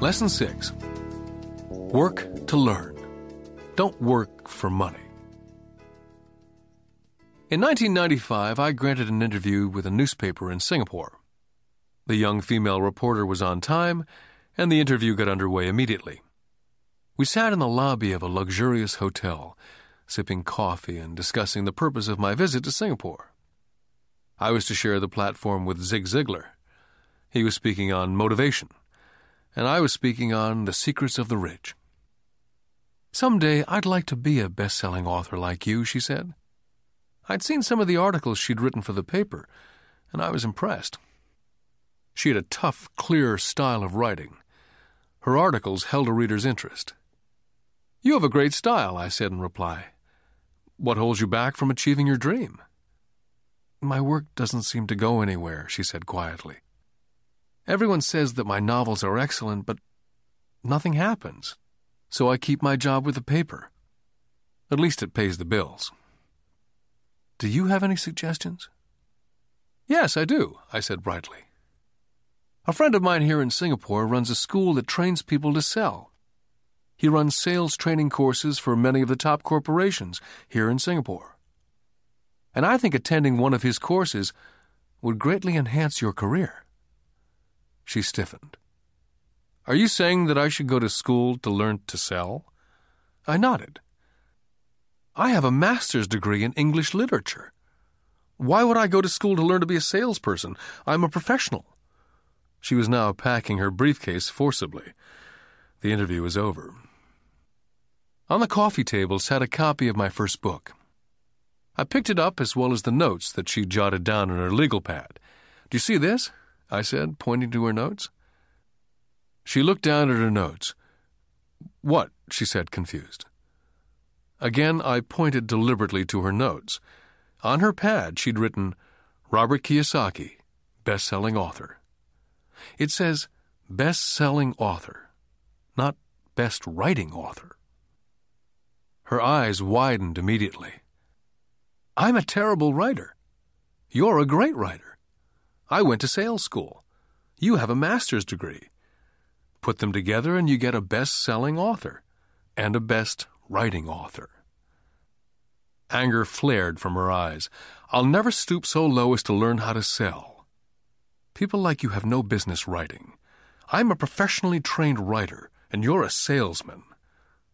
Lesson 6 Work to learn. Don't work for money. In 1995, I granted an interview with a newspaper in Singapore. The young female reporter was on time, and the interview got underway immediately. We sat in the lobby of a luxurious hotel, sipping coffee and discussing the purpose of my visit to Singapore. I was to share the platform with Zig Ziglar. He was speaking on motivation, and I was speaking on the secrets of the rich. Someday I'd like to be a best selling author like you, she said. I'd seen some of the articles she'd written for the paper, and I was impressed. She had a tough, clear style of writing. Her articles held a reader's interest. You have a great style, I said in reply. What holds you back from achieving your dream? My work doesn't seem to go anywhere, she said quietly. Everyone says that my novels are excellent, but nothing happens, so I keep my job with the paper. At least it pays the bills. Do you have any suggestions? Yes, I do, I said brightly. A friend of mine here in Singapore runs a school that trains people to sell. He runs sales training courses for many of the top corporations here in Singapore. And I think attending one of his courses would greatly enhance your career. She stiffened. Are you saying that I should go to school to learn to sell? I nodded. I have a master's degree in English literature. Why would I go to school to learn to be a salesperson? I'm a professional. She was now packing her briefcase forcibly. The interview was over. On the coffee table sat a copy of my first book. I picked it up as well as the notes that she jotted down on her legal pad. Do you see this? I said, pointing to her notes. She looked down at her notes. What? she said, confused. Again, I pointed deliberately to her notes. On her pad, she'd written, Robert Kiyosaki, best selling author. It says, best selling author, not best writing author. Her eyes widened immediately. I'm a terrible writer. You're a great writer. I went to sales school. You have a master's degree. Put them together and you get a best selling author and a best writing author. Anger flared from her eyes. I'll never stoop so low as to learn how to sell. People like you have no business writing. I'm a professionally trained writer, and you're a salesman.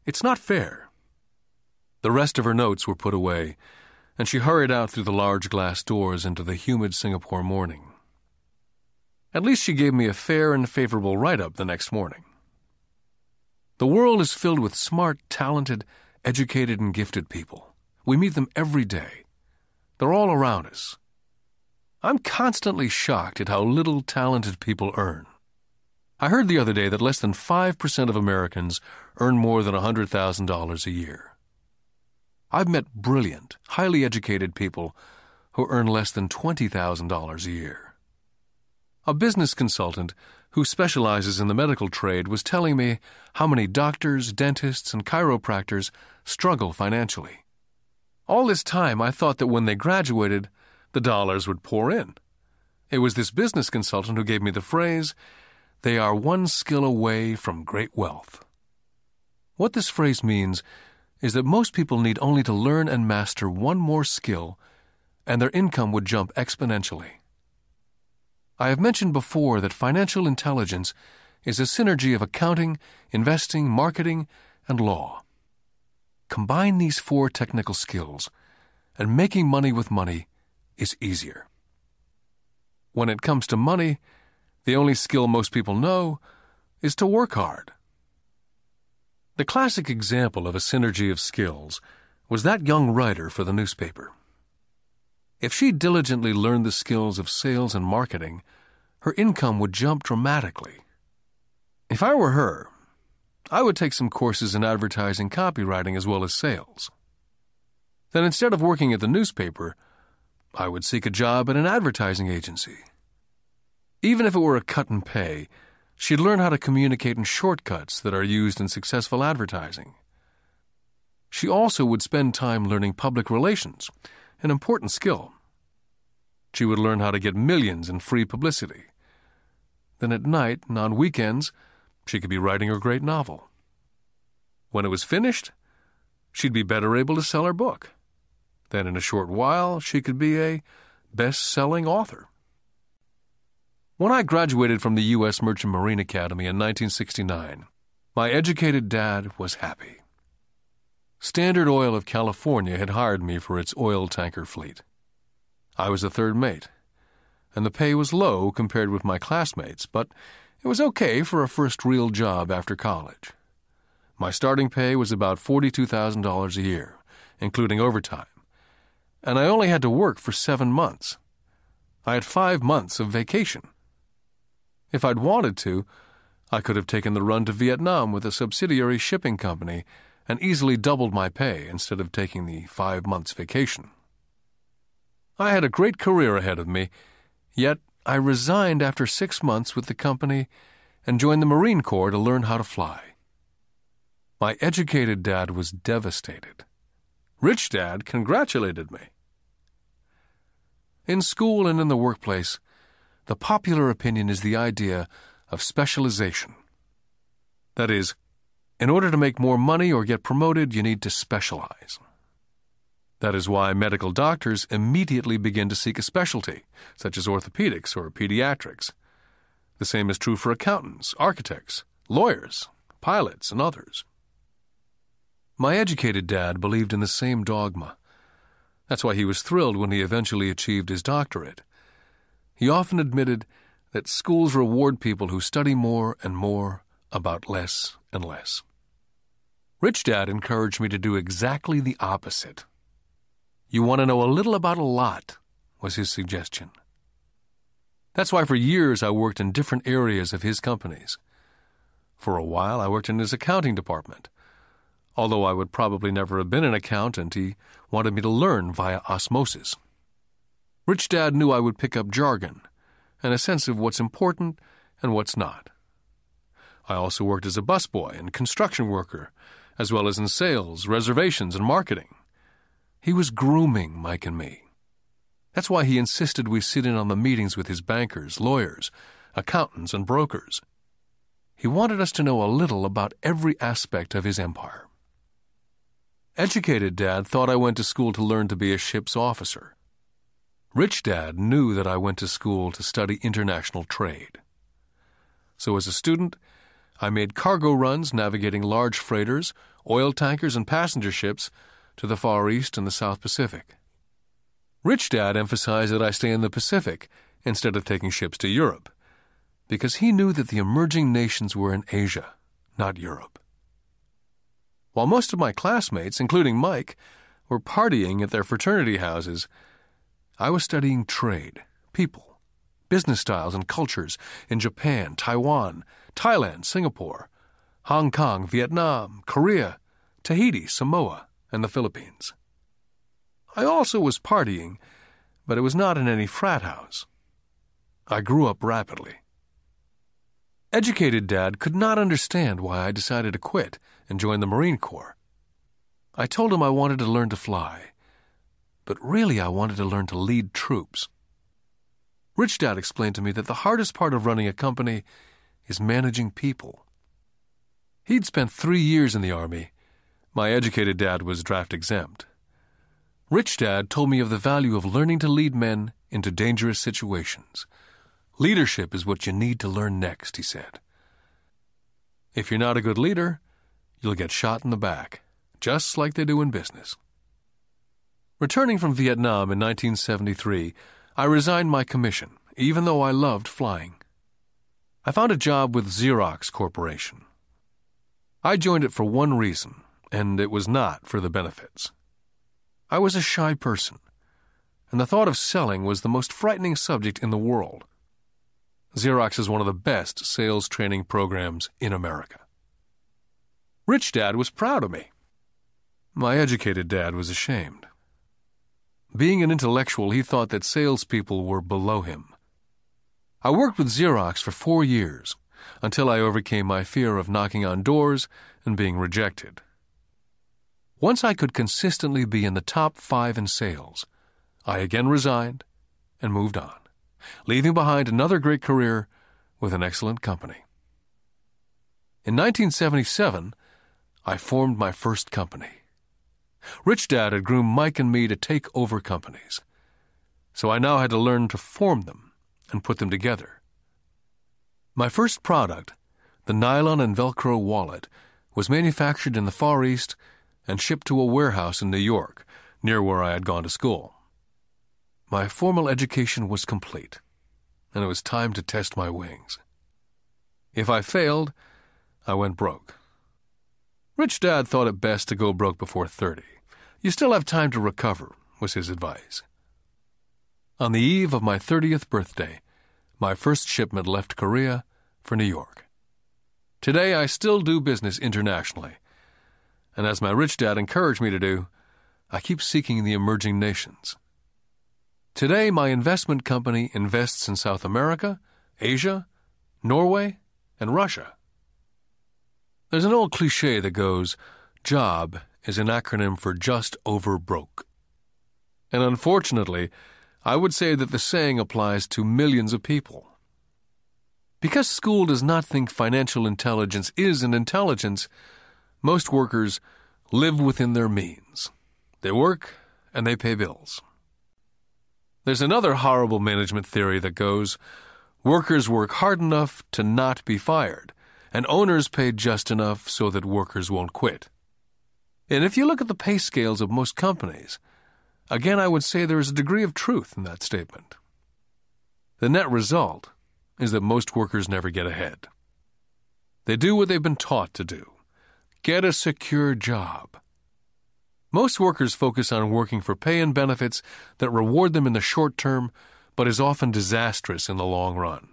It's not fair. The rest of her notes were put away, and she hurried out through the large glass doors into the humid Singapore morning. At least she gave me a fair and favorable write up the next morning. The world is filled with smart, talented, educated, and gifted people. We meet them every day. They're all around us. I'm constantly shocked at how little talented people earn. I heard the other day that less than 5% of Americans earn more than $100,000 a year. I've met brilliant, highly educated people who earn less than $20,000 a year. A business consultant who specializes in the medical trade was telling me how many doctors, dentists, and chiropractors struggle financially. All this time, I thought that when they graduated, the dollars would pour in. It was this business consultant who gave me the phrase, they are one skill away from great wealth. What this phrase means is that most people need only to learn and master one more skill, and their income would jump exponentially. I have mentioned before that financial intelligence is a synergy of accounting, investing, marketing, and law. Combine these four technical skills, and making money with money is easier. When it comes to money, the only skill most people know is to work hard. The classic example of a synergy of skills was that young writer for the newspaper. If she diligently learned the skills of sales and marketing, her income would jump dramatically. If I were her, I would take some courses in advertising copywriting as well as sales. Then instead of working at the newspaper, I would seek a job at an advertising agency. Even if it were a cut and pay, she'd learn how to communicate in shortcuts that are used in successful advertising. She also would spend time learning public relations, an important skill. She would learn how to get millions in free publicity. Then at night and on weekends, she could be writing her great novel. When it was finished, she'd be better able to sell her book. Then, in a short while, she could be a best selling author. When I graduated from the U.S. Merchant Marine Academy in 1969, my educated dad was happy. Standard Oil of California had hired me for its oil tanker fleet. I was a third mate, and the pay was low compared with my classmates, but it was okay for a first real job after college. My starting pay was about $42,000 a year, including overtime, and I only had to work for seven months. I had five months of vacation. If I'd wanted to, I could have taken the run to Vietnam with a subsidiary shipping company and easily doubled my pay instead of taking the five months vacation. I had a great career ahead of me, yet I resigned after six months with the company and joined the Marine Corps to learn how to fly. My educated dad was devastated. Rich dad congratulated me. In school and in the workplace, the popular opinion is the idea of specialization. That is, in order to make more money or get promoted, you need to specialize. That is why medical doctors immediately begin to seek a specialty, such as orthopedics or pediatrics. The same is true for accountants, architects, lawyers, pilots, and others. My educated dad believed in the same dogma. That's why he was thrilled when he eventually achieved his doctorate. He often admitted that schools reward people who study more and more about less and less. Rich Dad encouraged me to do exactly the opposite. You want to know a little about a lot, was his suggestion. That's why for years I worked in different areas of his companies. For a while I worked in his accounting department. Although I would probably never have been an accountant, he wanted me to learn via osmosis. Rich Dad knew I would pick up jargon and a sense of what's important and what's not. I also worked as a busboy and construction worker, as well as in sales, reservations, and marketing. He was grooming Mike and me. That's why he insisted we sit in on the meetings with his bankers, lawyers, accountants, and brokers. He wanted us to know a little about every aspect of his empire. Educated Dad thought I went to school to learn to be a ship's officer. Rich Dad knew that I went to school to study international trade. So, as a student, I made cargo runs navigating large freighters, oil tankers, and passenger ships to the Far East and the South Pacific. Rich Dad emphasized that I stay in the Pacific instead of taking ships to Europe, because he knew that the emerging nations were in Asia, not Europe. While most of my classmates, including Mike, were partying at their fraternity houses, I was studying trade, people, business styles, and cultures in Japan, Taiwan, Thailand, Singapore, Hong Kong, Vietnam, Korea, Tahiti, Samoa, and the Philippines. I also was partying, but it was not in any frat house. I grew up rapidly. Educated Dad could not understand why I decided to quit and join the Marine Corps. I told him I wanted to learn to fly, but really I wanted to learn to lead troops. Rich Dad explained to me that the hardest part of running a company is managing people. He'd spent three years in the Army. My educated dad was draft exempt. Rich Dad told me of the value of learning to lead men into dangerous situations Leadership is what you need to learn next, he said. If you're not a good leader, you'll get shot in the back, just like they do in business. Returning from Vietnam in 1973, I resigned my commission, even though I loved flying. I found a job with Xerox Corporation. I joined it for one reason, and it was not for the benefits. I was a shy person, and the thought of selling was the most frightening subject in the world. Xerox is one of the best sales training programs in America. Rich Dad was proud of me. My educated dad was ashamed. Being an intellectual, he thought that salespeople were below him. I worked with Xerox for four years until I overcame my fear of knocking on doors and being rejected. Once I could consistently be in the top five in sales, I again resigned and moved on leaving behind another great career with an excellent company. In 1977, I formed my first company. Rich Dad had groomed Mike and me to take over companies. So I now had to learn to form them and put them together. My first product, the nylon and Velcro wallet, was manufactured in the Far East and shipped to a warehouse in New York, near where I had gone to school. My formal education was complete, and it was time to test my wings. If I failed, I went broke. Rich Dad thought it best to go broke before 30. You still have time to recover, was his advice. On the eve of my 30th birthday, my first shipment left Korea for New York. Today, I still do business internationally. And as my rich dad encouraged me to do, I keep seeking the emerging nations. Today, my investment company invests in South America, Asia, Norway, and Russia. There's an old cliche that goes, JOB is an acronym for just over broke. And unfortunately, I would say that the saying applies to millions of people. Because school does not think financial intelligence is an intelligence, most workers live within their means. They work and they pay bills. There's another horrible management theory that goes workers work hard enough to not be fired, and owners pay just enough so that workers won't quit. And if you look at the pay scales of most companies, again I would say there is a degree of truth in that statement. The net result is that most workers never get ahead. They do what they've been taught to do get a secure job. Most workers focus on working for pay and benefits that reward them in the short term, but is often disastrous in the long run.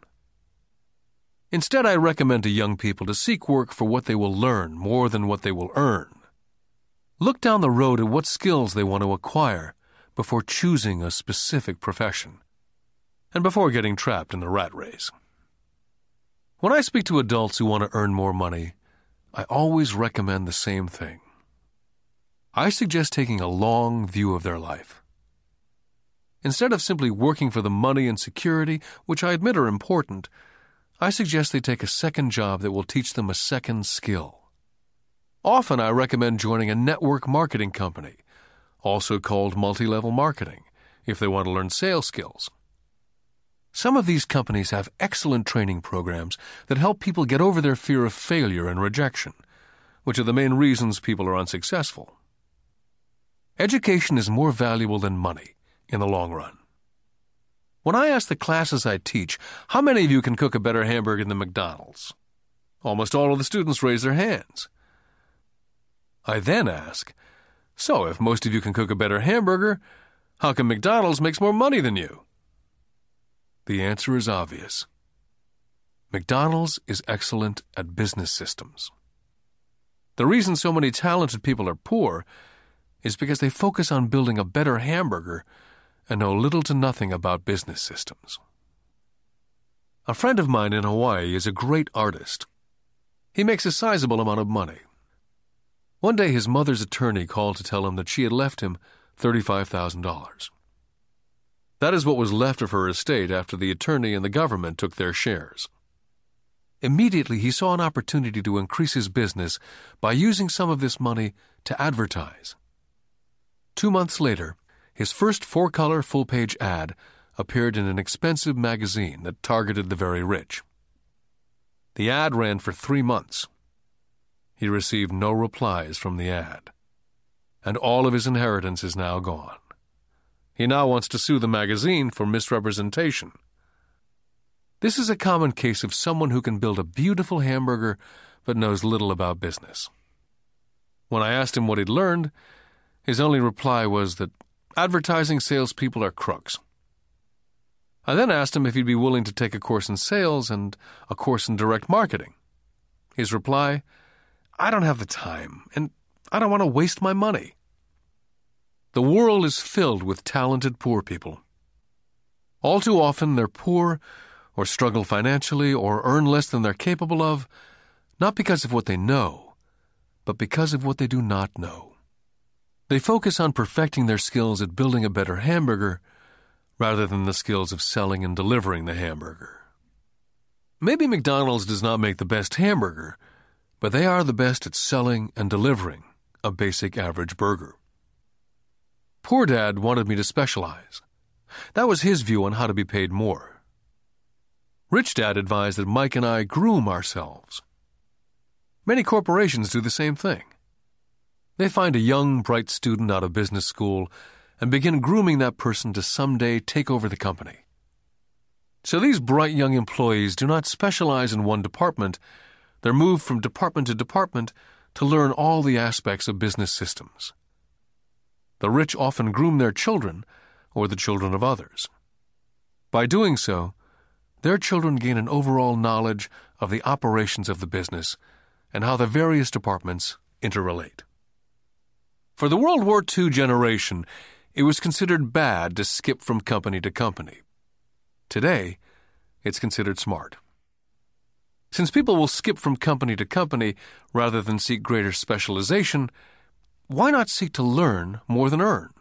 Instead, I recommend to young people to seek work for what they will learn more than what they will earn. Look down the road at what skills they want to acquire before choosing a specific profession and before getting trapped in the rat race. When I speak to adults who want to earn more money, I always recommend the same thing. I suggest taking a long view of their life. Instead of simply working for the money and security, which I admit are important, I suggest they take a second job that will teach them a second skill. Often I recommend joining a network marketing company, also called multi level marketing, if they want to learn sales skills. Some of these companies have excellent training programs that help people get over their fear of failure and rejection, which are the main reasons people are unsuccessful. Education is more valuable than money in the long run. When I ask the classes I teach, how many of you can cook a better hamburger than McDonald's? Almost all of the students raise their hands. I then ask, so if most of you can cook a better hamburger, how come McDonald's makes more money than you? The answer is obvious. McDonald's is excellent at business systems. The reason so many talented people are poor is because they focus on building a better hamburger and know little to nothing about business systems. A friend of mine in Hawaii is a great artist. He makes a sizable amount of money. One day his mother's attorney called to tell him that she had left him $35,000. That is what was left of her estate after the attorney and the government took their shares. Immediately he saw an opportunity to increase his business by using some of this money to advertise. Two months later, his first four color full page ad appeared in an expensive magazine that targeted the very rich. The ad ran for three months. He received no replies from the ad, and all of his inheritance is now gone. He now wants to sue the magazine for misrepresentation. This is a common case of someone who can build a beautiful hamburger but knows little about business. When I asked him what he'd learned, his only reply was that advertising salespeople are crooks. I then asked him if he'd be willing to take a course in sales and a course in direct marketing. His reply, I don't have the time, and I don't want to waste my money. The world is filled with talented poor people. All too often, they're poor, or struggle financially, or earn less than they're capable of, not because of what they know, but because of what they do not know. They focus on perfecting their skills at building a better hamburger rather than the skills of selling and delivering the hamburger. Maybe McDonald's does not make the best hamburger, but they are the best at selling and delivering a basic average burger. Poor Dad wanted me to specialize. That was his view on how to be paid more. Rich Dad advised that Mike and I groom ourselves. Many corporations do the same thing. They find a young, bright student out of business school and begin grooming that person to someday take over the company. So these bright young employees do not specialize in one department, they're moved from department to department to learn all the aspects of business systems. The rich often groom their children or the children of others. By doing so, their children gain an overall knowledge of the operations of the business and how the various departments interrelate. For the World War II generation, it was considered bad to skip from company to company. Today, it's considered smart. Since people will skip from company to company rather than seek greater specialization, why not seek to learn more than earn?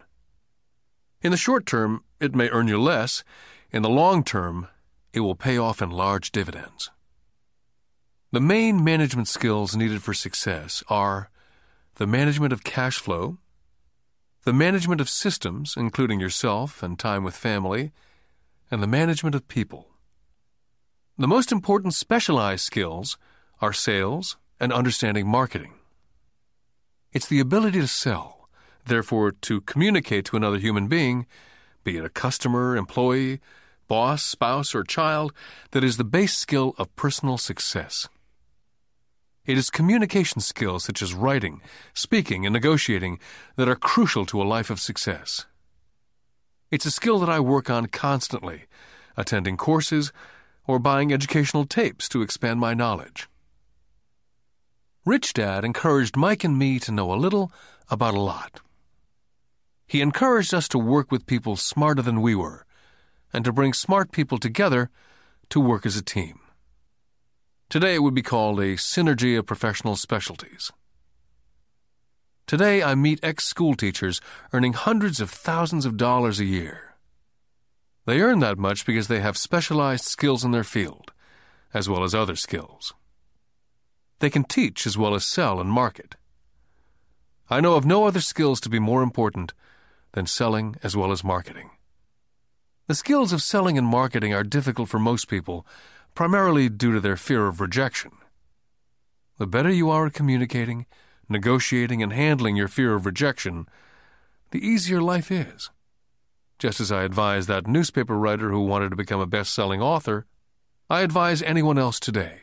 In the short term, it may earn you less. In the long term, it will pay off in large dividends. The main management skills needed for success are the management of cash flow, the management of systems, including yourself and time with family, and the management of people. The most important specialized skills are sales and understanding marketing. It's the ability to sell, therefore, to communicate to another human being, be it a customer, employee, boss, spouse, or child, that is the base skill of personal success. It is communication skills such as writing, speaking, and negotiating that are crucial to a life of success. It's a skill that I work on constantly, attending courses or buying educational tapes to expand my knowledge. Rich Dad encouraged Mike and me to know a little about a lot. He encouraged us to work with people smarter than we were and to bring smart people together to work as a team. Today it would be called a synergy of professional specialties. Today I meet ex school teachers earning hundreds of thousands of dollars a year. They earn that much because they have specialized skills in their field, as well as other skills. They can teach as well as sell and market. I know of no other skills to be more important than selling as well as marketing. The skills of selling and marketing are difficult for most people primarily due to their fear of rejection. The better you are at communicating, negotiating, and handling your fear of rejection, the easier life is. Just as I advised that newspaper writer who wanted to become a best selling author, I advise anyone else today.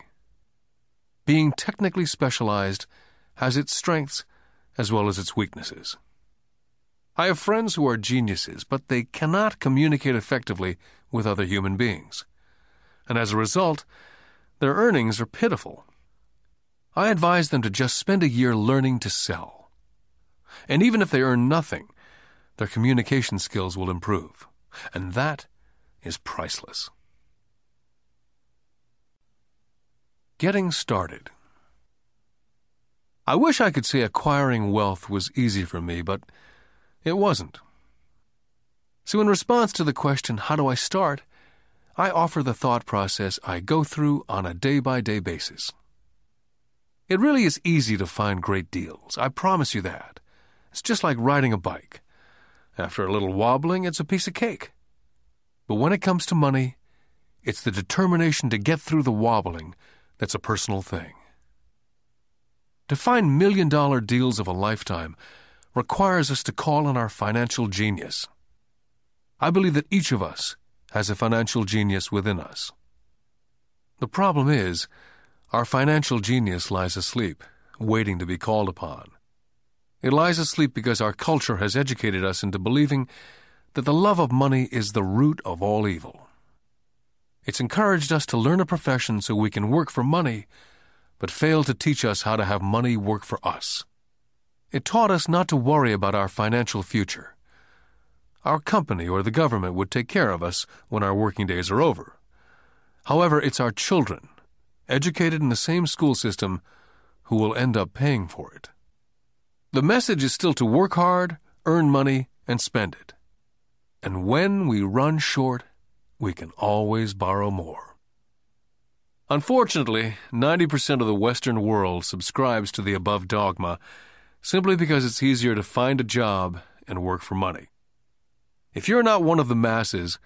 Being technically specialized has its strengths as well as its weaknesses. I have friends who are geniuses, but they cannot communicate effectively with other human beings and as a result, their earnings are pitiful. I advise them to just spend a year learning to sell. And even if they earn nothing, their communication skills will improve. And that is priceless. Getting started. I wish I could say acquiring wealth was easy for me, but it wasn't. So, in response to the question, how do I start? I offer the thought process I go through on a day by day basis. It really is easy to find great deals, I promise you that. It's just like riding a bike. After a little wobbling, it's a piece of cake. But when it comes to money, it's the determination to get through the wobbling that's a personal thing. To find million dollar deals of a lifetime requires us to call on our financial genius. I believe that each of us has a financial genius within us. The problem is, our financial genius lies asleep, waiting to be called upon. It lies asleep because our culture has educated us into believing that the love of money is the root of all evil. It's encouraged us to learn a profession so we can work for money, but failed to teach us how to have money work for us. It taught us not to worry about our financial future our company or the government would take care of us when our working days are over. However, it's our children, educated in the same school system, who will end up paying for it. The message is still to work hard, earn money, and spend it. And when we run short, we can always borrow more. Unfortunately, 90% of the Western world subscribes to the above dogma simply because it's easier to find a job and work for money. If you're not one of the masses,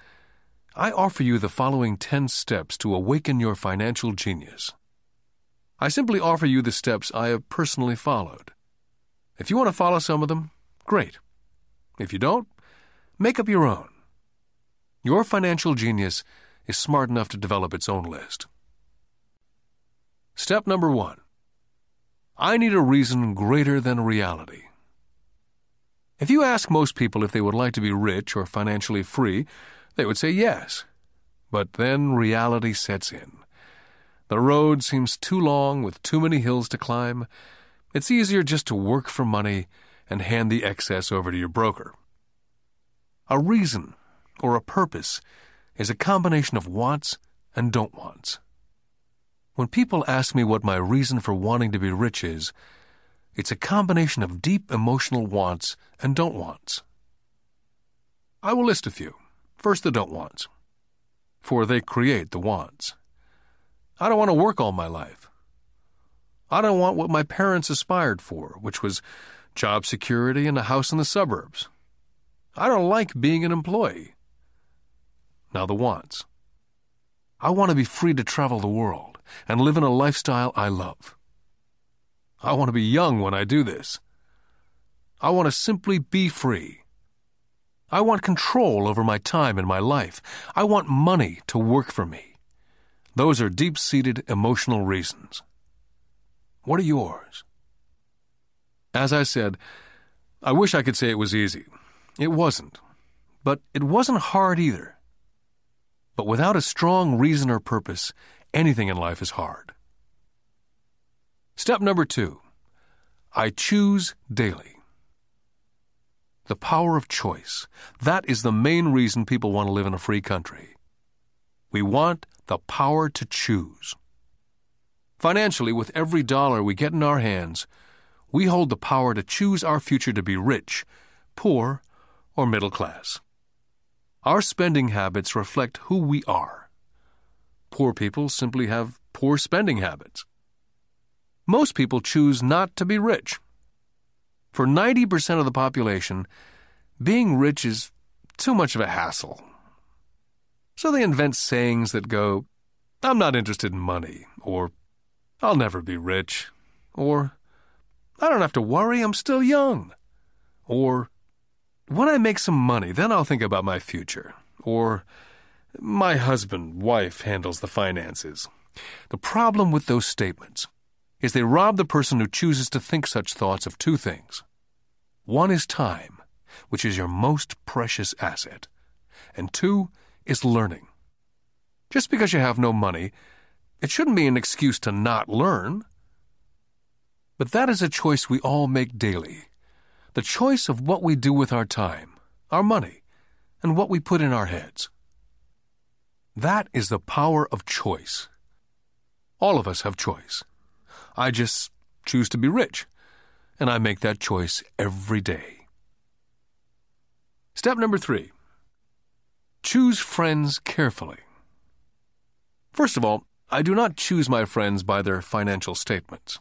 I offer you the following 10 steps to awaken your financial genius. I simply offer you the steps I have personally followed. If you want to follow some of them, great. If you don't, make up your own. Your financial genius is smart enough to develop its own list. Step number one I need a reason greater than reality. If you ask most people if they would like to be rich or financially free, they would say yes. But then reality sets in. The road seems too long with too many hills to climb. It's easier just to work for money and hand the excess over to your broker. A reason or a purpose is a combination of wants and don't wants. When people ask me what my reason for wanting to be rich is, it's a combination of deep emotional wants and don't wants. I will list a few. First, the don't wants, for they create the wants. I don't want to work all my life. I don't want what my parents aspired for, which was job security and a house in the suburbs. I don't like being an employee. Now, the wants. I want to be free to travel the world and live in a lifestyle I love. I want to be young when I do this. I want to simply be free. I want control over my time and my life. I want money to work for me. Those are deep seated emotional reasons. What are yours? As I said, I wish I could say it was easy. It wasn't. But it wasn't hard either. But without a strong reason or purpose, Anything in life is hard. Step number two I choose daily. The power of choice. That is the main reason people want to live in a free country. We want the power to choose. Financially, with every dollar we get in our hands, we hold the power to choose our future to be rich, poor, or middle class. Our spending habits reflect who we are. Poor people simply have poor spending habits. Most people choose not to be rich. For 90% of the population, being rich is too much of a hassle. So they invent sayings that go, I'm not interested in money, or I'll never be rich, or I don't have to worry, I'm still young, or when I make some money, then I'll think about my future, or my husband, wife handles the finances. The problem with those statements is they rob the person who chooses to think such thoughts of two things. One is time, which is your most precious asset, and two is learning. Just because you have no money, it shouldn't be an excuse to not learn. But that is a choice we all make daily the choice of what we do with our time, our money, and what we put in our heads. That is the power of choice. All of us have choice. I just choose to be rich, and I make that choice every day. Step number three choose friends carefully. First of all, I do not choose my friends by their financial statements.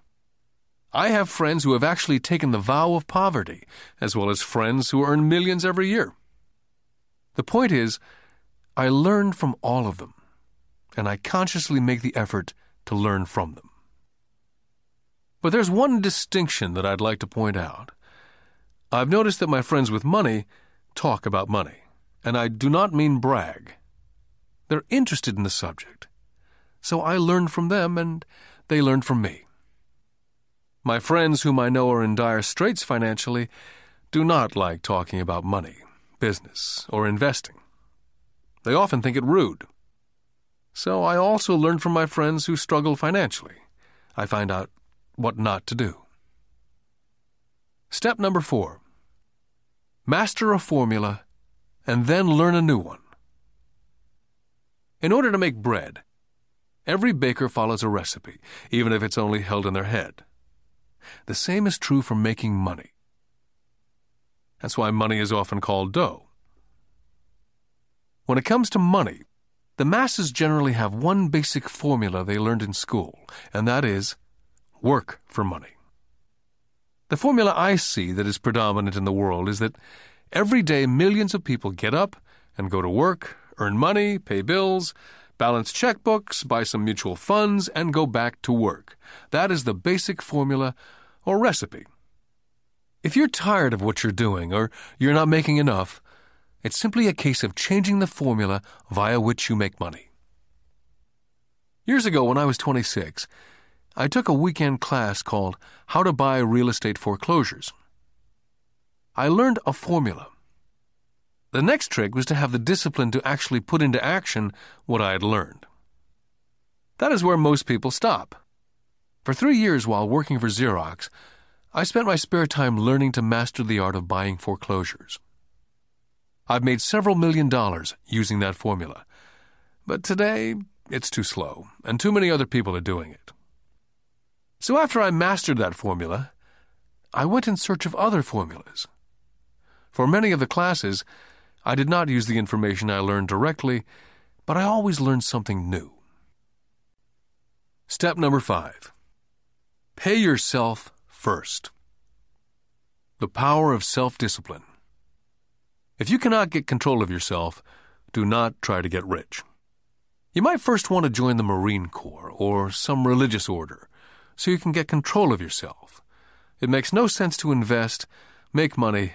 I have friends who have actually taken the vow of poverty, as well as friends who earn millions every year. The point is, I learn from all of them, and I consciously make the effort to learn from them. But there's one distinction that I'd like to point out. I've noticed that my friends with money talk about money, and I do not mean brag. They're interested in the subject, so I learn from them and they learn from me. My friends whom I know are in dire straits financially do not like talking about money, business, or investing. They often think it rude. So I also learn from my friends who struggle financially. I find out what not to do. Step number four Master a formula and then learn a new one. In order to make bread, every baker follows a recipe, even if it's only held in their head. The same is true for making money. That's why money is often called dough. When it comes to money, the masses generally have one basic formula they learned in school, and that is work for money. The formula I see that is predominant in the world is that every day millions of people get up and go to work, earn money, pay bills, balance checkbooks, buy some mutual funds, and go back to work. That is the basic formula or recipe. If you're tired of what you're doing or you're not making enough, it's simply a case of changing the formula via which you make money. Years ago, when I was 26, I took a weekend class called How to Buy Real Estate Foreclosures. I learned a formula. The next trick was to have the discipline to actually put into action what I had learned. That is where most people stop. For three years while working for Xerox, I spent my spare time learning to master the art of buying foreclosures. I've made several million dollars using that formula, but today it's too slow, and too many other people are doing it. So after I mastered that formula, I went in search of other formulas. For many of the classes, I did not use the information I learned directly, but I always learned something new. Step number five Pay yourself first. The power of self discipline. If you cannot get control of yourself, do not try to get rich. You might first want to join the Marine Corps or some religious order so you can get control of yourself. It makes no sense to invest, make money,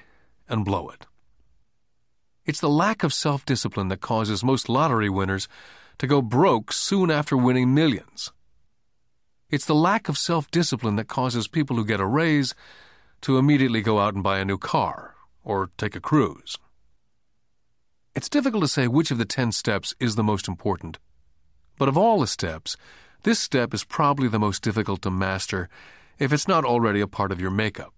and blow it. It's the lack of self discipline that causes most lottery winners to go broke soon after winning millions. It's the lack of self discipline that causes people who get a raise to immediately go out and buy a new car or take a cruise. It's difficult to say which of the 10 steps is the most important. But of all the steps, this step is probably the most difficult to master if it's not already a part of your makeup.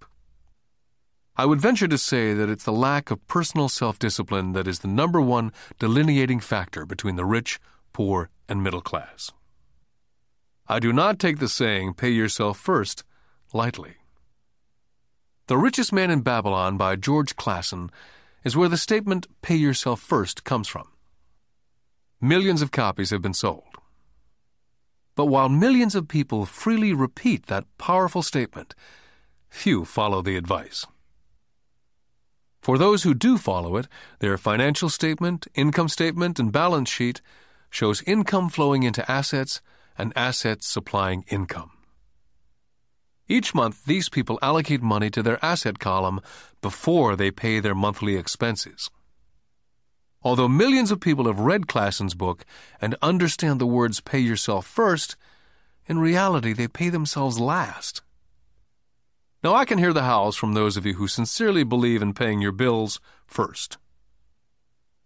I would venture to say that it's the lack of personal self discipline that is the number one delineating factor between the rich, poor, and middle class. I do not take the saying, pay yourself first, lightly. The Richest Man in Babylon by George Clason is where the statement, pay yourself first, comes from. Millions of copies have been sold. But while millions of people freely repeat that powerful statement, few follow the advice. For those who do follow it, their financial statement, income statement, and balance sheet shows income flowing into assets and assets supplying income. Each month, these people allocate money to their asset column before they pay their monthly expenses. Although millions of people have read Clason's book and understand the words pay yourself first, in reality they pay themselves last. Now, I can hear the howls from those of you who sincerely believe in paying your bills first.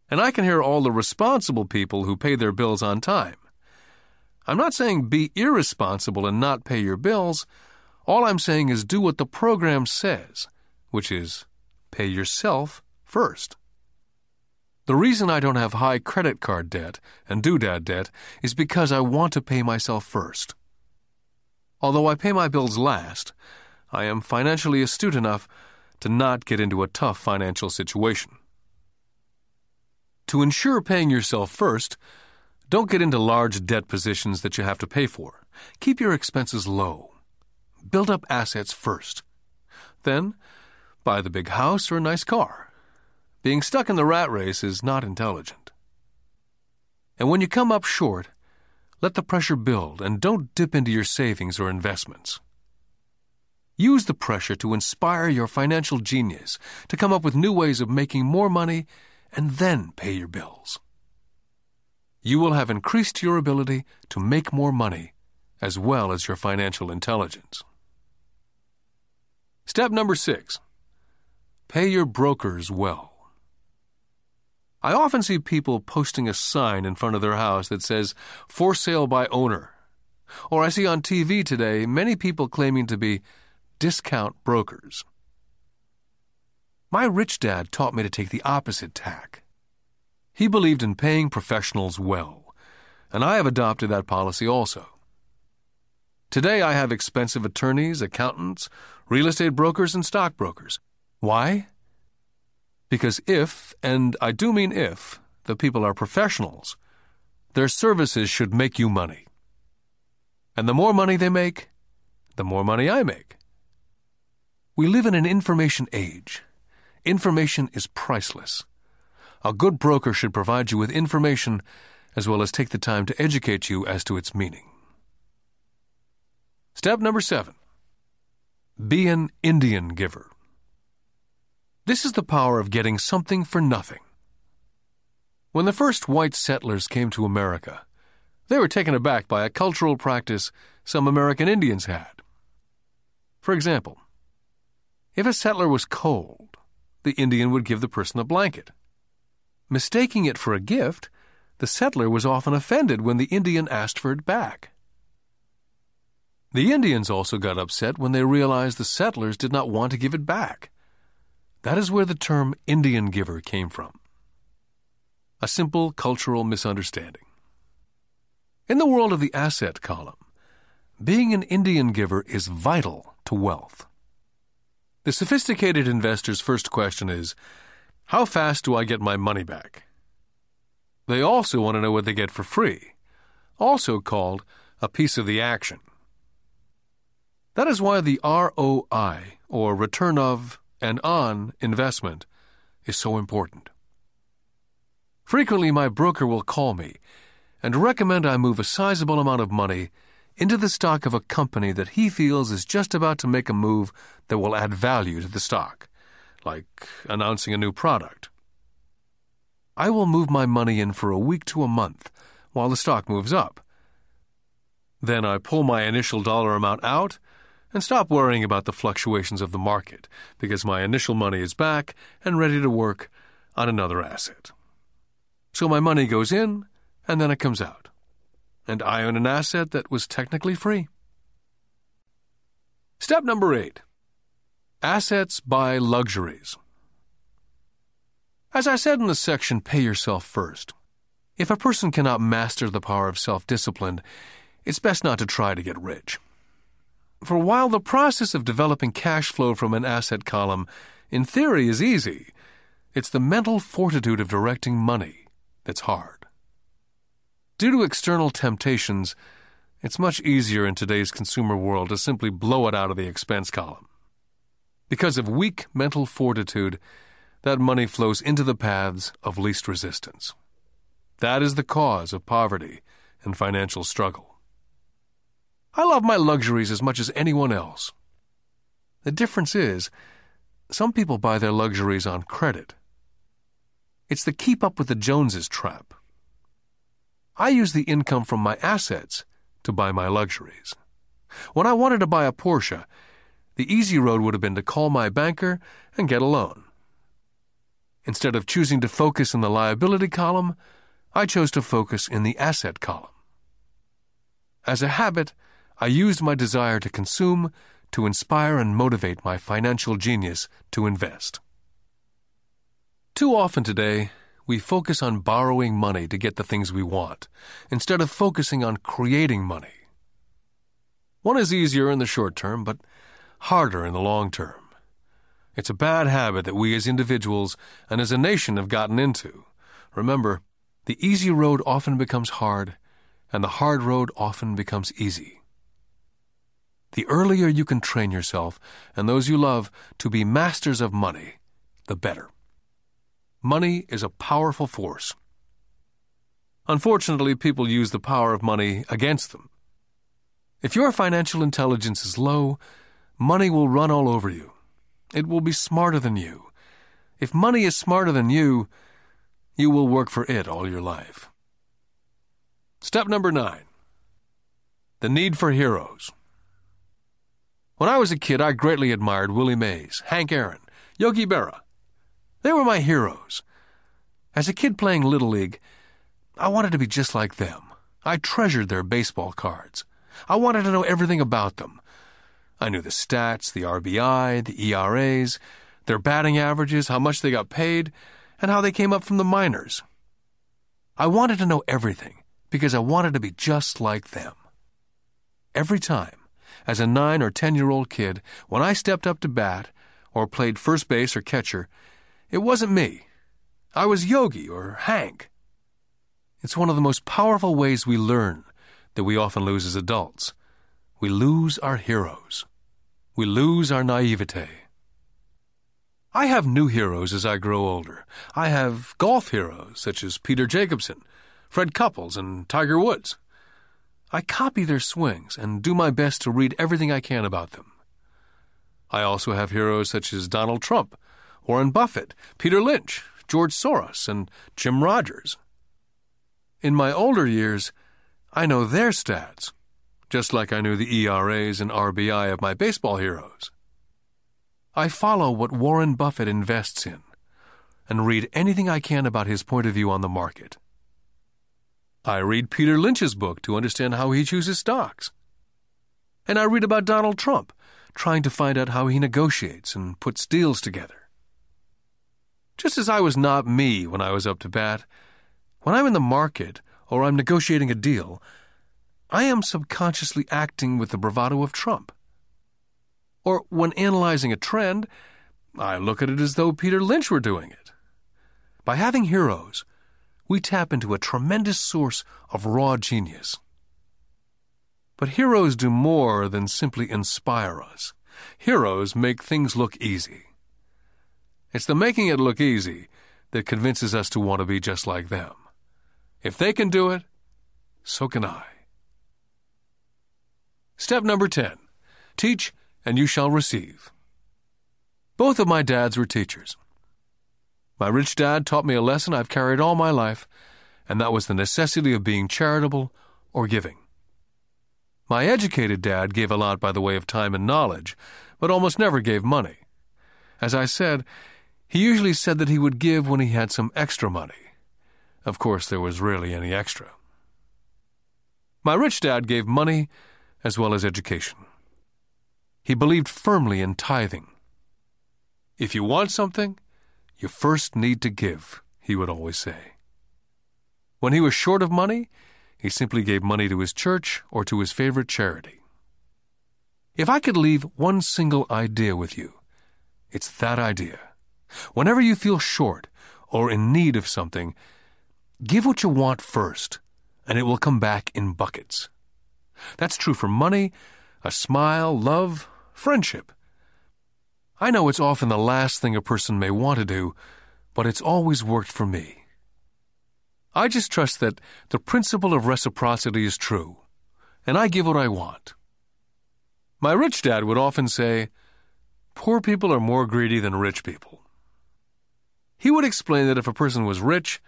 And I can hear all the responsible people who pay their bills on time. I'm not saying be irresponsible and not pay your bills. All I'm saying is do what the program says, which is pay yourself first. The reason I don't have high credit card debt and doodad debt is because I want to pay myself first. Although I pay my bills last, I am financially astute enough to not get into a tough financial situation. To ensure paying yourself first, don't get into large debt positions that you have to pay for. Keep your expenses low. Build up assets first. Then, buy the big house or a nice car. Being stuck in the rat race is not intelligent. And when you come up short, let the pressure build and don't dip into your savings or investments. Use the pressure to inspire your financial genius to come up with new ways of making more money and then pay your bills. You will have increased your ability to make more money as well as your financial intelligence. Step number six pay your brokers well. I often see people posting a sign in front of their house that says, For sale by owner. Or I see on TV today many people claiming to be discount brokers. My rich dad taught me to take the opposite tack. He believed in paying professionals well, and I have adopted that policy also. Today I have expensive attorneys, accountants, real estate brokers, and stockbrokers. Why? Because if, and I do mean if, the people are professionals, their services should make you money. And the more money they make, the more money I make. We live in an information age. Information is priceless. A good broker should provide you with information as well as take the time to educate you as to its meaning. Step number seven be an Indian giver. This is the power of getting something for nothing. When the first white settlers came to America, they were taken aback by a cultural practice some American Indians had. For example, if a settler was cold, the Indian would give the person a blanket. Mistaking it for a gift, the settler was often offended when the Indian asked for it back. The Indians also got upset when they realized the settlers did not want to give it back. That is where the term Indian giver came from. A simple cultural misunderstanding. In the world of the asset column, being an Indian giver is vital to wealth. The sophisticated investor's first question is How fast do I get my money back? They also want to know what they get for free, also called a piece of the action. That is why the ROI, or return of and on investment, is so important. Frequently, my broker will call me and recommend I move a sizable amount of money into the stock of a company that he feels is just about to make a move that will add value to the stock, like announcing a new product. I will move my money in for a week to a month while the stock moves up. Then I pull my initial dollar amount out and stop worrying about the fluctuations of the market because my initial money is back and ready to work on another asset. So my money goes in and then it comes out. And I own an asset that was technically free. Step number eight Assets buy luxuries. As I said in the section Pay Yourself First, if a person cannot master the power of self discipline, it's best not to try to get rich. For while the process of developing cash flow from an asset column, in theory, is easy, it's the mental fortitude of directing money that's hard. Due to external temptations, it's much easier in today's consumer world to simply blow it out of the expense column. Because of weak mental fortitude, that money flows into the paths of least resistance. That is the cause of poverty and financial struggle. I love my luxuries as much as anyone else. The difference is, some people buy their luxuries on credit. It's the keep up with the Joneses trap. I use the income from my assets to buy my luxuries. When I wanted to buy a Porsche, the easy road would have been to call my banker and get a loan. Instead of choosing to focus in the liability column, I chose to focus in the asset column. As a habit, I used my desire to consume to inspire and motivate my financial genius to invest. Too often today, we focus on borrowing money to get the things we want, instead of focusing on creating money. One is easier in the short term, but harder in the long term. It's a bad habit that we as individuals and as a nation have gotten into. Remember, the easy road often becomes hard, and the hard road often becomes easy. The earlier you can train yourself and those you love to be masters of money, the better. Money is a powerful force. Unfortunately, people use the power of money against them. If your financial intelligence is low, money will run all over you it will be smarter than you. If money is smarter than you, you will work for it all your life. Step number nine The need for heroes. When I was a kid, I greatly admired Willie Mays, Hank Aaron, Yogi Berra. They were my heroes. As a kid playing Little League, I wanted to be just like them. I treasured their baseball cards. I wanted to know everything about them I knew the stats, the RBI, the ERAs, their batting averages, how much they got paid, and how they came up from the minors. I wanted to know everything because I wanted to be just like them. Every time, as a nine or ten year old kid, when I stepped up to bat or played first base or catcher, it wasn't me. I was Yogi or Hank. It's one of the most powerful ways we learn that we often lose as adults. We lose our heroes. We lose our naivete. I have new heroes as I grow older. I have golf heroes such as Peter Jacobsen, Fred Couples, and Tiger Woods. I copy their swings and do my best to read everything I can about them. I also have heroes such as Donald Trump, Warren Buffett, Peter Lynch, George Soros, and Jim Rogers. In my older years, I know their stats, just like I knew the ERAs and RBI of my baseball heroes. I follow what Warren Buffett invests in and read anything I can about his point of view on the market. I read Peter Lynch's book to understand how he chooses stocks. And I read about Donald Trump, trying to find out how he negotiates and puts deals together. Just as I was not me when I was up to bat, when I'm in the market or I'm negotiating a deal, I am subconsciously acting with the bravado of Trump. Or when analyzing a trend, I look at it as though Peter Lynch were doing it. By having heroes, we tap into a tremendous source of raw genius. But heroes do more than simply inspire us. Heroes make things look easy. It's the making it look easy that convinces us to want to be just like them. If they can do it, so can I. Step number 10 Teach and you shall receive. Both of my dads were teachers. My rich dad taught me a lesson I've carried all my life, and that was the necessity of being charitable or giving. My educated dad gave a lot by the way of time and knowledge, but almost never gave money. As I said, he usually said that he would give when he had some extra money. Of course, there was rarely any extra. My rich dad gave money as well as education. He believed firmly in tithing. If you want something, you first need to give, he would always say. When he was short of money, he simply gave money to his church or to his favorite charity. If I could leave one single idea with you, it's that idea. Whenever you feel short or in need of something, Give what you want first, and it will come back in buckets. That's true for money, a smile, love, friendship. I know it's often the last thing a person may want to do, but it's always worked for me. I just trust that the principle of reciprocity is true, and I give what I want. My rich dad would often say, Poor people are more greedy than rich people. He would explain that if a person was rich,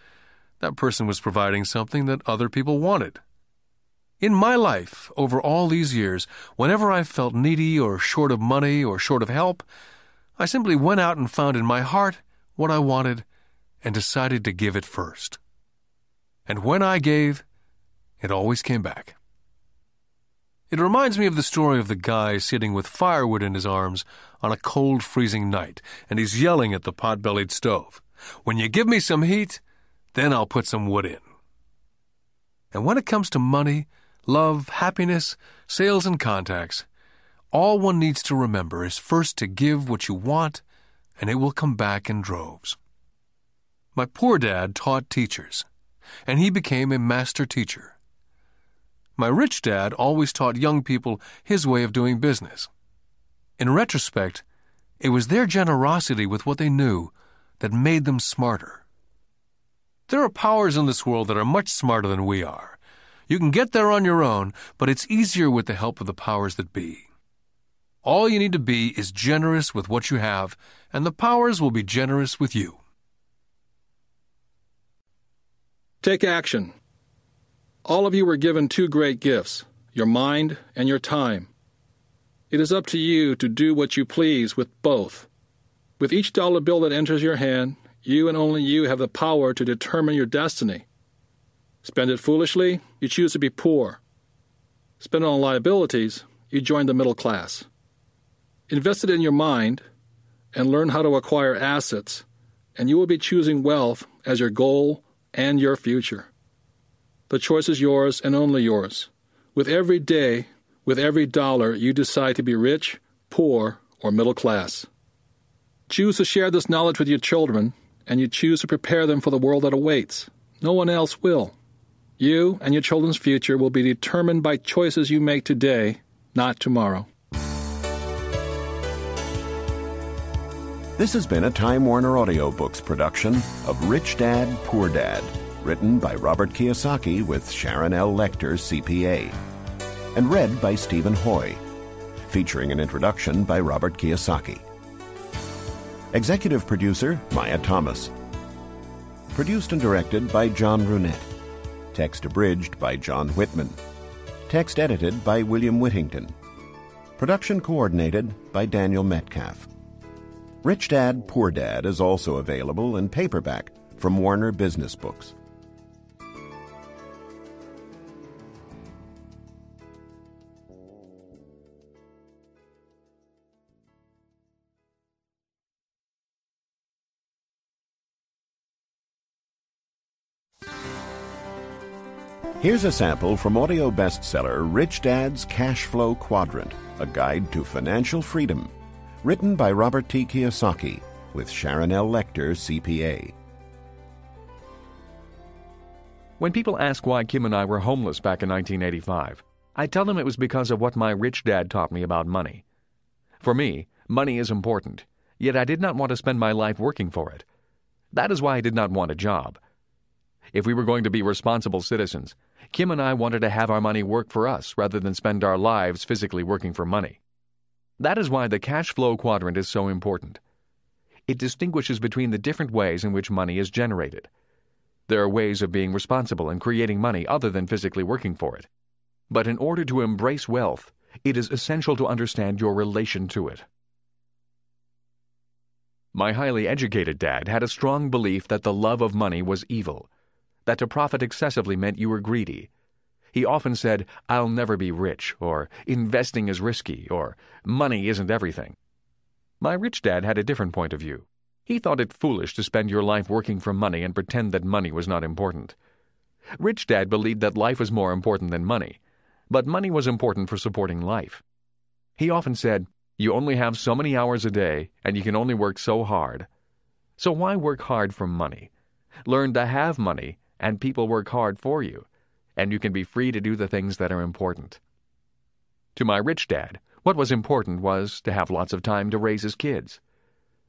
that person was providing something that other people wanted. In my life, over all these years, whenever I felt needy or short of money or short of help, I simply went out and found in my heart what I wanted and decided to give it first. And when I gave, it always came back. It reminds me of the story of the guy sitting with firewood in his arms on a cold, freezing night, and he's yelling at the pot bellied stove. When you give me some heat, then I'll put some wood in. And when it comes to money, love, happiness, sales, and contacts, all one needs to remember is first to give what you want, and it will come back in droves. My poor dad taught teachers, and he became a master teacher. My rich dad always taught young people his way of doing business. In retrospect, it was their generosity with what they knew that made them smarter. There are powers in this world that are much smarter than we are. You can get there on your own, but it's easier with the help of the powers that be. All you need to be is generous with what you have, and the powers will be generous with you. Take action. All of you were given two great gifts your mind and your time. It is up to you to do what you please with both. With each dollar bill that enters your hand, you and only you have the power to determine your destiny. Spend it foolishly, you choose to be poor. Spend it on liabilities, you join the middle class. Invest it in your mind and learn how to acquire assets, and you will be choosing wealth as your goal and your future. The choice is yours and only yours. With every day, with every dollar, you decide to be rich, poor, or middle class. Choose to share this knowledge with your children and you choose to prepare them for the world that awaits. No one else will. You and your children's future will be determined by choices you make today, not tomorrow. This has been a Time Warner Audiobooks production of Rich Dad, Poor Dad, written by Robert Kiyosaki with Sharon L. Lechter, CPA, and read by Stephen Hoy, featuring an introduction by Robert Kiyosaki. Executive producer Maya Thomas. Produced and directed by John Brunette. Text abridged by John Whitman. Text edited by William Whittington. Production coordinated by Daniel Metcalf. Rich Dad, Poor Dad is also available in paperback from Warner Business Books. Here's a sample from audio bestseller Rich Dad's Cash Flow Quadrant, a guide to financial freedom, written by Robert T. Kiyosaki with Sharon L. Lechter, CPA. When people ask why Kim and I were homeless back in 1985, I tell them it was because of what my rich dad taught me about money. For me, money is important, yet I did not want to spend my life working for it. That is why I did not want a job. If we were going to be responsible citizens, Kim and I wanted to have our money work for us rather than spend our lives physically working for money. That is why the cash flow quadrant is so important. It distinguishes between the different ways in which money is generated. There are ways of being responsible and creating money other than physically working for it. But in order to embrace wealth, it is essential to understand your relation to it. My highly educated dad had a strong belief that the love of money was evil that to profit excessively meant you were greedy. He often said, I'll never be rich, or investing is risky, or money isn't everything. My rich dad had a different point of view. He thought it foolish to spend your life working for money and pretend that money was not important. Rich Dad believed that life was more important than money, but money was important for supporting life. He often said, You only have so many hours a day, and you can only work so hard. So why work hard for money? Learn to have money and people work hard for you, and you can be free to do the things that are important. To my rich dad, what was important was to have lots of time to raise his kids,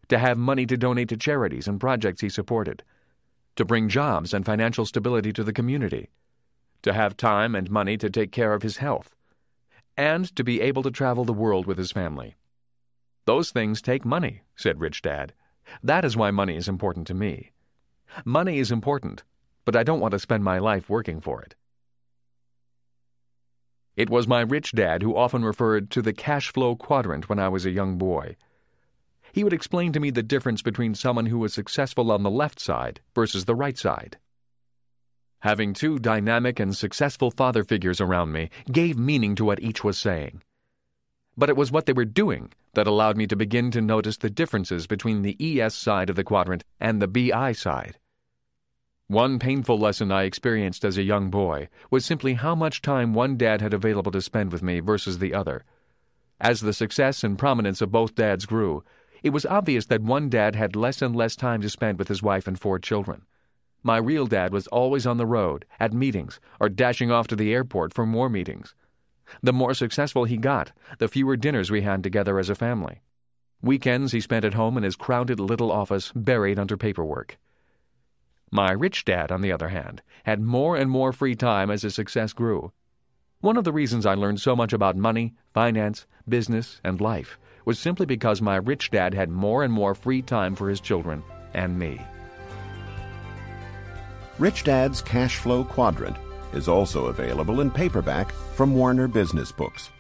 to have money to donate to charities and projects he supported, to bring jobs and financial stability to the community, to have time and money to take care of his health, and to be able to travel the world with his family. Those things take money, said Rich Dad. That is why money is important to me. Money is important, but I don't want to spend my life working for it. It was my rich dad who often referred to the cash flow quadrant when I was a young boy. He would explain to me the difference between someone who was successful on the left side versus the right side. Having two dynamic and successful father figures around me gave meaning to what each was saying. But it was what they were doing that allowed me to begin to notice the differences between the ES side of the quadrant and the BI side. One painful lesson I experienced as a young boy was simply how much time one dad had available to spend with me versus the other. As the success and prominence of both dads grew, it was obvious that one dad had less and less time to spend with his wife and four children. My real dad was always on the road, at meetings, or dashing off to the airport for more meetings. The more successful he got, the fewer dinners we had together as a family. Weekends he spent at home in his crowded little office, buried under paperwork. My rich dad, on the other hand, had more and more free time as his success grew. One of the reasons I learned so much about money, finance, business, and life was simply because my rich dad had more and more free time for his children and me. Rich Dad's Cash Flow Quadrant is also available in paperback from Warner Business Books.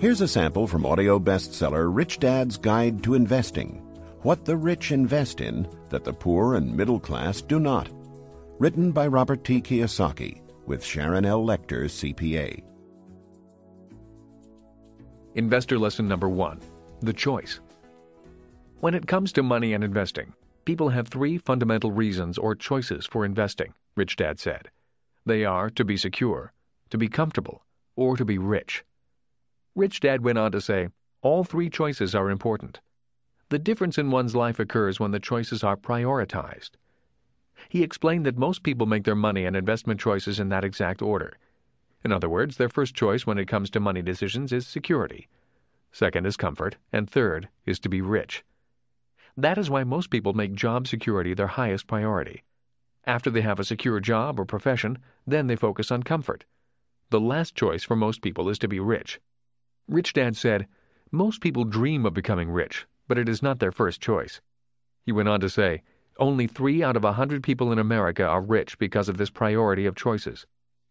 Here's a sample from audio bestseller Rich Dad's Guide to Investing what the Rich Invest in That the Poor and Middle Class Do Not. Written by Robert T. Kiyosaki with Sharon L. Lechter, CPA. Investor lesson number one The choice. When it comes to money and investing, people have three fundamental reasons or choices for investing, Rich Dad said. They are to be secure, to be comfortable, or to be rich. Rich Dad went on to say, all three choices are important. The difference in one's life occurs when the choices are prioritized. He explained that most people make their money and investment choices in that exact order. In other words, their first choice when it comes to money decisions is security. Second is comfort, and third is to be rich. That is why most people make job security their highest priority. After they have a secure job or profession, then they focus on comfort. The last choice for most people is to be rich. Rich Dad said, Most people dream of becoming rich, but it is not their first choice. He went on to say, only three out of a hundred people in America are rich because of this priority of choices.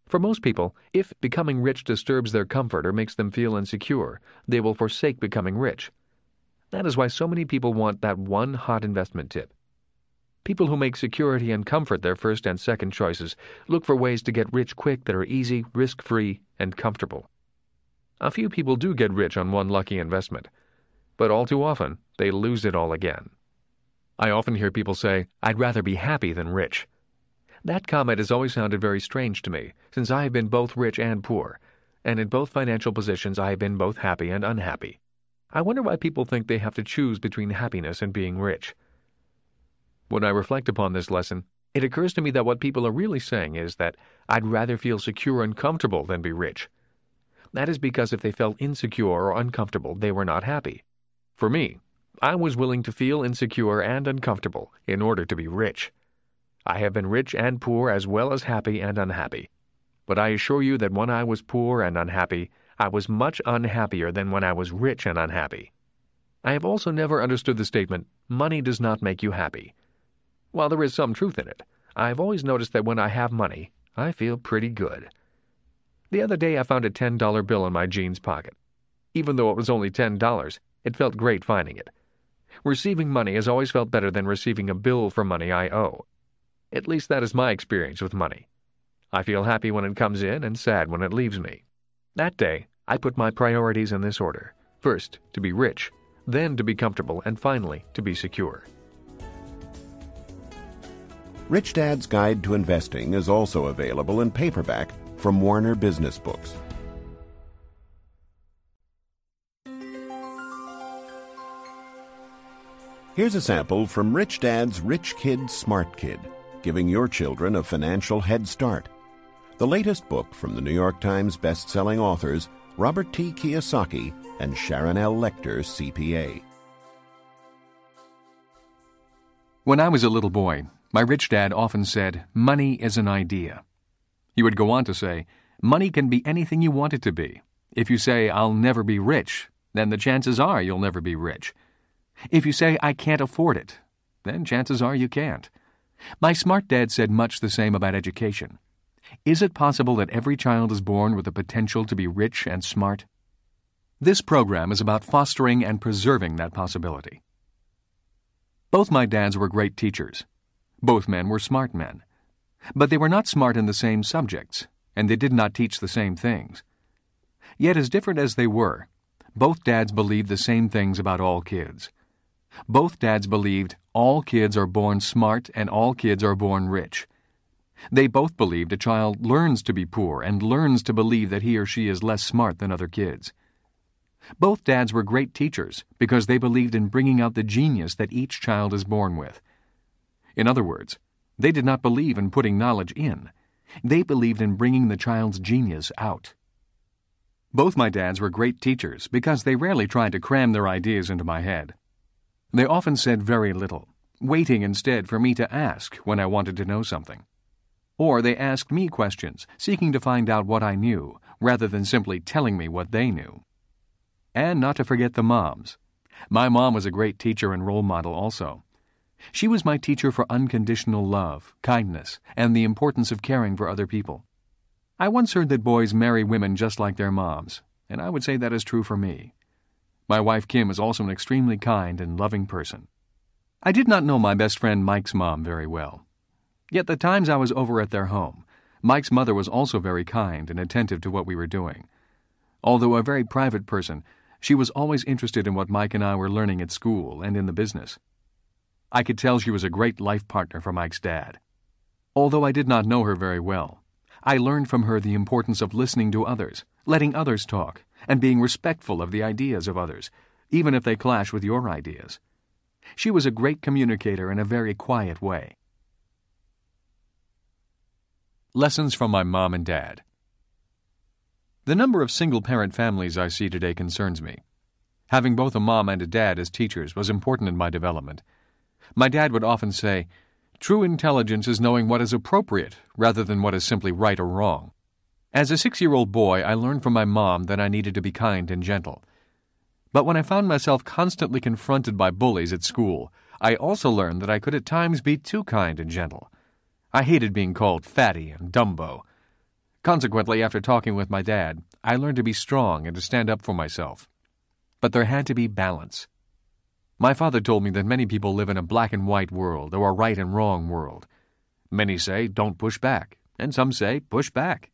For most people, if becoming rich disturbs their comfort or makes them feel insecure, they will forsake becoming rich. That is why so many people want that one hot investment tip. People who make security and comfort their first and second choices look for ways to get rich quick that are easy, risk free, and comfortable. A few people do get rich on one lucky investment, but all too often they lose it all again. I often hear people say, I'd rather be happy than rich. That comment has always sounded very strange to me, since I have been both rich and poor, and in both financial positions I have been both happy and unhappy. I wonder why people think they have to choose between happiness and being rich. When I reflect upon this lesson, it occurs to me that what people are really saying is that I'd rather feel secure and comfortable than be rich. That is because if they felt insecure or uncomfortable, they were not happy. For me, I was willing to feel insecure and uncomfortable in order to be rich. I have been rich and poor as well as happy and unhappy. But I assure you that when I was poor and unhappy, I was much unhappier than when I was rich and unhappy. I have also never understood the statement, money does not make you happy. While there is some truth in it, I have always noticed that when I have money, I feel pretty good. The other day I found a $10 bill in my jeans pocket. Even though it was only $10, it felt great finding it. Receiving money has always felt better than receiving a bill for money I owe. At least that is my experience with money. I feel happy when it comes in and sad when it leaves me. That day, I put my priorities in this order. First, to be rich, then to be comfortable, and finally, to be secure. Rich Dad's Guide to Investing is also available in paperback from Warner Business Books. Here's a sample from Rich Dad's Rich Kid, Smart Kid, giving your children a financial head start. The latest book from the New York Times best-selling authors Robert T. Kiyosaki and Sharon L. Lechter, CPA. When I was a little boy, my rich dad often said, Money is an idea. He would go on to say, Money can be anything you want it to be. If you say, I'll never be rich, then the chances are you'll never be rich. If you say, I can't afford it, then chances are you can't. My smart dad said much the same about education. Is it possible that every child is born with the potential to be rich and smart? This program is about fostering and preserving that possibility. Both my dads were great teachers. Both men were smart men. But they were not smart in the same subjects, and they did not teach the same things. Yet, as different as they were, both dads believed the same things about all kids. Both dads believed all kids are born smart and all kids are born rich. They both believed a child learns to be poor and learns to believe that he or she is less smart than other kids. Both dads were great teachers because they believed in bringing out the genius that each child is born with. In other words, they did not believe in putting knowledge in. They believed in bringing the child's genius out. Both my dads were great teachers because they rarely tried to cram their ideas into my head. They often said very little, waiting instead for me to ask when I wanted to know something. Or they asked me questions, seeking to find out what I knew, rather than simply telling me what they knew. And not to forget the moms. My mom was a great teacher and role model also. She was my teacher for unconditional love, kindness, and the importance of caring for other people. I once heard that boys marry women just like their moms, and I would say that is true for me. My wife Kim is also an extremely kind and loving person. I did not know my best friend Mike's mom very well. Yet the times I was over at their home, Mike's mother was also very kind and attentive to what we were doing. Although a very private person, she was always interested in what Mike and I were learning at school and in the business. I could tell she was a great life partner for Mike's dad. Although I did not know her very well, I learned from her the importance of listening to others, letting others talk, and being respectful of the ideas of others, even if they clash with your ideas. She was a great communicator in a very quiet way. Lessons from my mom and dad. The number of single parent families I see today concerns me. Having both a mom and a dad as teachers was important in my development. My dad would often say, True intelligence is knowing what is appropriate rather than what is simply right or wrong. As a six year old boy, I learned from my mom that I needed to be kind and gentle. But when I found myself constantly confronted by bullies at school, I also learned that I could at times be too kind and gentle. I hated being called fatty and Dumbo. Consequently, after talking with my dad, I learned to be strong and to stand up for myself. But there had to be balance. My father told me that many people live in a black and white world or a right and wrong world. Many say, don't push back, and some say, push back.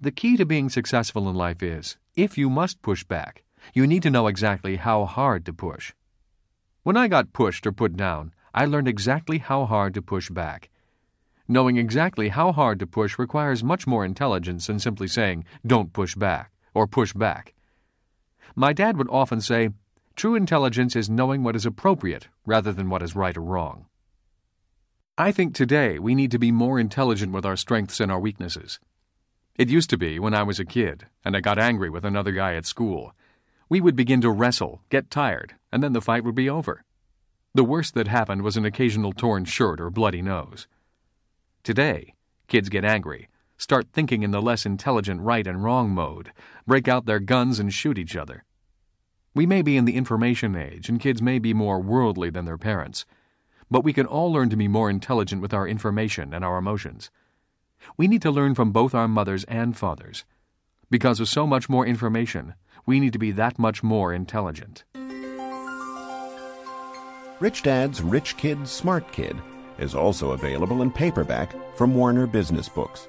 The key to being successful in life is, if you must push back, you need to know exactly how hard to push. When I got pushed or put down, I learned exactly how hard to push back. Knowing exactly how hard to push requires much more intelligence than simply saying, don't push back, or push back. My dad would often say, True intelligence is knowing what is appropriate rather than what is right or wrong. I think today we need to be more intelligent with our strengths and our weaknesses. It used to be when I was a kid and I got angry with another guy at school. We would begin to wrestle, get tired, and then the fight would be over. The worst that happened was an occasional torn shirt or bloody nose. Today, kids get angry, start thinking in the less intelligent right and wrong mode, break out their guns and shoot each other. We may be in the information age, and kids may be more worldly than their parents, but we can all learn to be more intelligent with our information and our emotions. We need to learn from both our mothers and fathers. Because of so much more information, we need to be that much more intelligent. Rich Dad's Rich Kid, Smart Kid is also available in paperback from Warner Business Books.